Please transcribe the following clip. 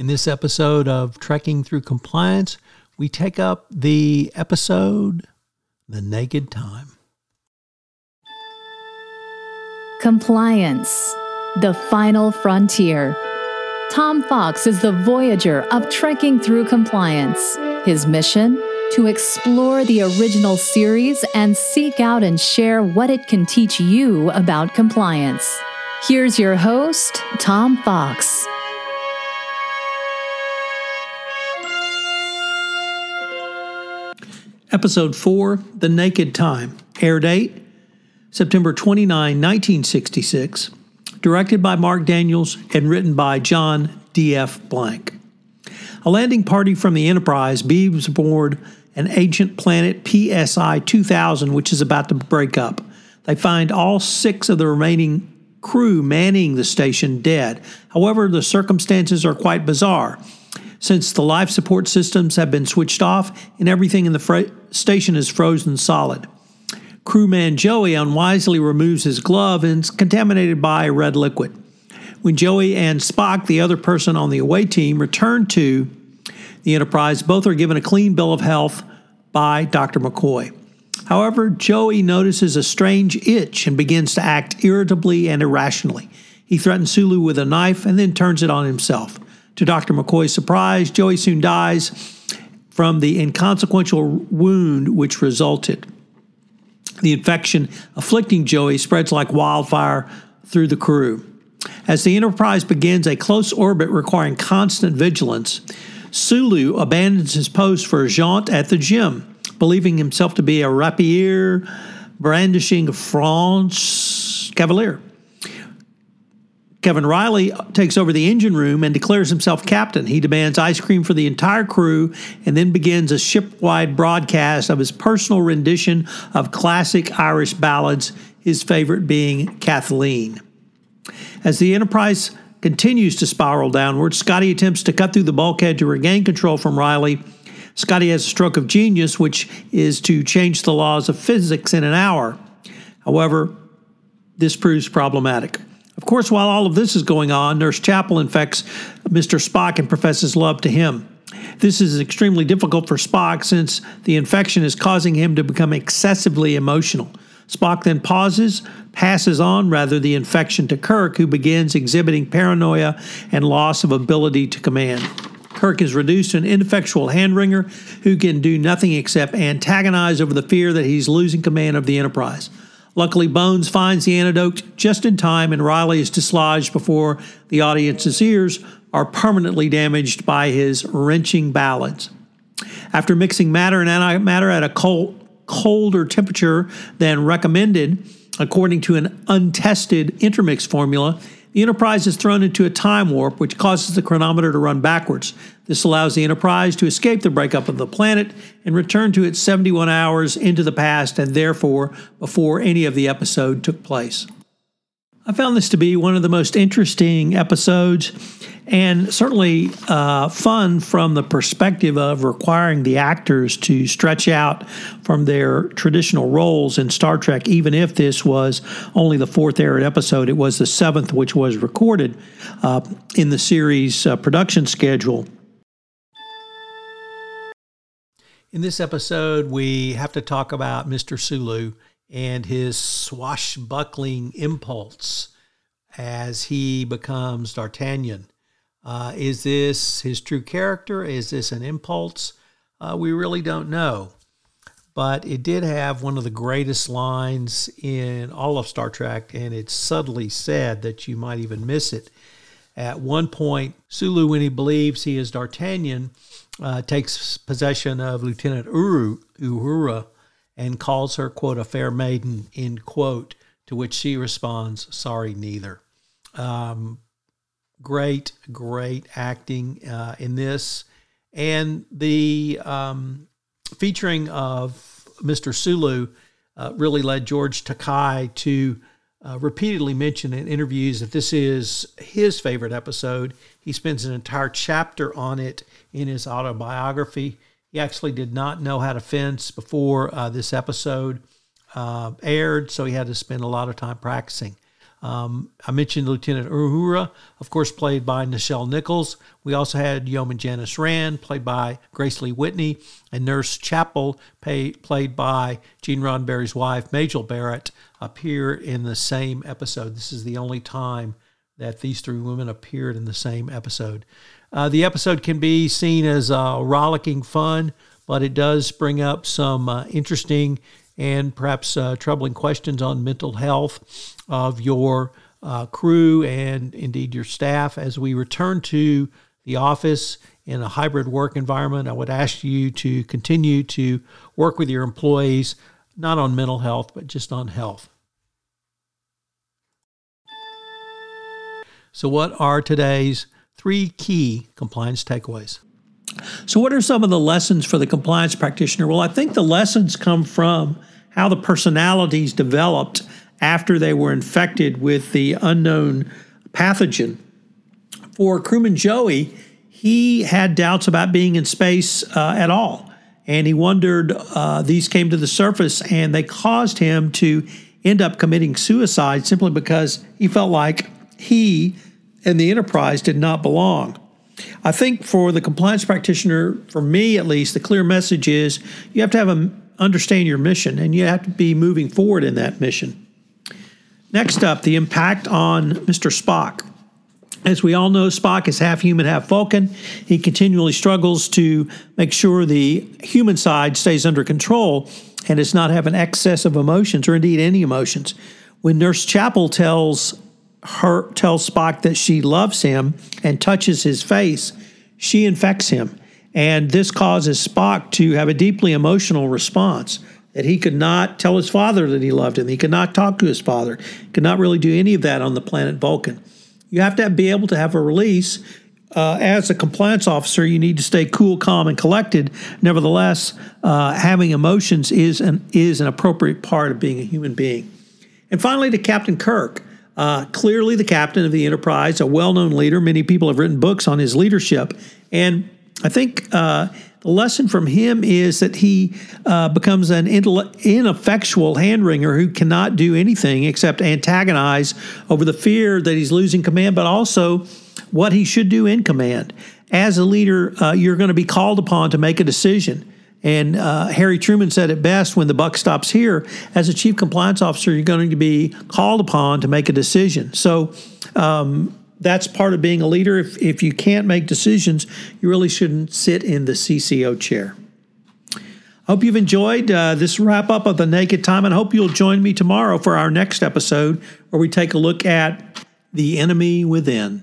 In this episode of Trekking Through Compliance, we take up the episode The Naked Time. Compliance, the final frontier. Tom Fox is the voyager of Trekking Through Compliance. His mission? To explore the original series and seek out and share what it can teach you about compliance. Here's your host, Tom Fox. Episode 4 The Naked Time. Air date September 29, 1966. Directed by Mark Daniels and written by John D.F. Black. A landing party from the Enterprise beams aboard an ancient planet PSI 2000, which is about to break up. They find all six of the remaining crew manning the station dead. However, the circumstances are quite bizarre since the life support systems have been switched off and everything in the fr- station is frozen solid. Crewman Joey unwisely removes his glove and is contaminated by red liquid. When Joey and Spock, the other person on the away team, return to the Enterprise, both are given a clean bill of health by Dr. McCoy. However, Joey notices a strange itch and begins to act irritably and irrationally. He threatens Sulu with a knife and then turns it on himself. To Dr. McCoy's surprise, Joey soon dies from the inconsequential wound which resulted. The infection afflicting Joey spreads like wildfire through the crew. As the Enterprise begins a close orbit requiring constant vigilance, Sulu abandons his post for a jaunt at the gym, believing himself to be a rapier brandishing French cavalier. Kevin Riley takes over the engine room and declares himself captain. He demands ice cream for the entire crew and then begins a ship wide broadcast of his personal rendition of classic Irish ballads, his favorite being Kathleen. As the Enterprise continues to spiral downward, Scotty attempts to cut through the bulkhead to regain control from Riley. Scotty has a stroke of genius, which is to change the laws of physics in an hour. However, this proves problematic. Of course, while all of this is going on, Nurse Chapel infects Mr. Spock and professes love to him. This is extremely difficult for Spock since the infection is causing him to become excessively emotional. Spock then pauses, passes on rather the infection to Kirk, who begins exhibiting paranoia and loss of ability to command. Kirk is reduced to an ineffectual hand wringer who can do nothing except antagonize over the fear that he's losing command of the Enterprise. Luckily, Bones finds the antidote just in time, and Riley is dislodged before the audience's ears are permanently damaged by his wrenching ballads. After mixing matter and antimatter at a cold, colder temperature than recommended, according to an untested intermix formula, the Enterprise is thrown into a time warp, which causes the chronometer to run backwards. This allows the Enterprise to escape the breakup of the planet and return to its 71 hours into the past and therefore before any of the episode took place. I found this to be one of the most interesting episodes and certainly uh, fun from the perspective of requiring the actors to stretch out from their traditional roles in Star Trek, even if this was only the fourth aired episode. It was the seventh, which was recorded uh, in the series uh, production schedule. In this episode, we have to talk about Mr. Sulu and his swashbuckling impulse as he becomes D'Artagnan. Uh, is this his true character? Is this an impulse? Uh, we really don't know. But it did have one of the greatest lines in all of Star Trek, and it's subtly said that you might even miss it. At one point, Sulu, when he believes he is D'Artagnan, uh, takes possession of Lieutenant Uru, Uhura and calls her, quote, a fair maiden, end quote, to which she responds, sorry, neither. Um, great, great acting uh, in this. And the um, featuring of Mr. Sulu uh, really led George Takei to uh, repeatedly mention in interviews that this is his favorite episode. He spends an entire chapter on it in his autobiography. He actually did not know how to fence before uh, this episode uh, aired, so he had to spend a lot of time practicing. Um, I mentioned Lieutenant Uhura, of course, played by Nichelle Nichols. We also had Yeoman Janice Rand, played by Grace Lee Whitney, and Nurse Chapel, pay, played by Gene Roddenberry's wife, Majel Barrett, appear in the same episode. This is the only time that these three women appeared in the same episode. Uh, the episode can be seen as uh, rollicking fun, but it does bring up some uh, interesting and perhaps uh, troubling questions on mental health of your uh, crew and indeed your staff. As we return to the office in a hybrid work environment, I would ask you to continue to work with your employees, not on mental health, but just on health. So, what are today's three key compliance takeaways? So, what are some of the lessons for the compliance practitioner? Well, I think the lessons come from how the personalities developed after they were infected with the unknown pathogen. For crewman Joey, he had doubts about being in space uh, at all. And he wondered, uh, these came to the surface and they caused him to end up committing suicide simply because he felt like he and the enterprise did not belong. I think for the compliance practitioner, for me at least, the clear message is you have to have a understand your mission and you have to be moving forward in that mission. Next up, the impact on Mr. Spock. As we all know, Spock is half human, half Vulcan. He continually struggles to make sure the human side stays under control and does not have an excess of emotions or indeed any emotions. When Nurse Chapel tells her tells Spock that she loves him and touches his face, she infects him. And this causes Spock to have a deeply emotional response that he could not tell his father that he loved him. He could not talk to his father. He could not really do any of that on the planet Vulcan. You have to be able to have a release. Uh, as a compliance officer, you need to stay cool, calm, and collected. Nevertheless, uh, having emotions is an is an appropriate part of being a human being. And finally, to Captain Kirk. Uh, clearly, the captain of the Enterprise, a well known leader. Many people have written books on his leadership. And I think uh, the lesson from him is that he uh, becomes an ineffectual hand wringer who cannot do anything except antagonize over the fear that he's losing command, but also what he should do in command. As a leader, uh, you're going to be called upon to make a decision. And uh, Harry Truman said it best when the buck stops here. As a chief compliance officer, you're going to be called upon to make a decision. So, um, that's part of being a leader. If, if you can't make decisions, you really shouldn't sit in the CCO chair. I hope you've enjoyed uh, this wrap up of the Naked Time, and hope you'll join me tomorrow for our next episode where we take a look at the enemy within.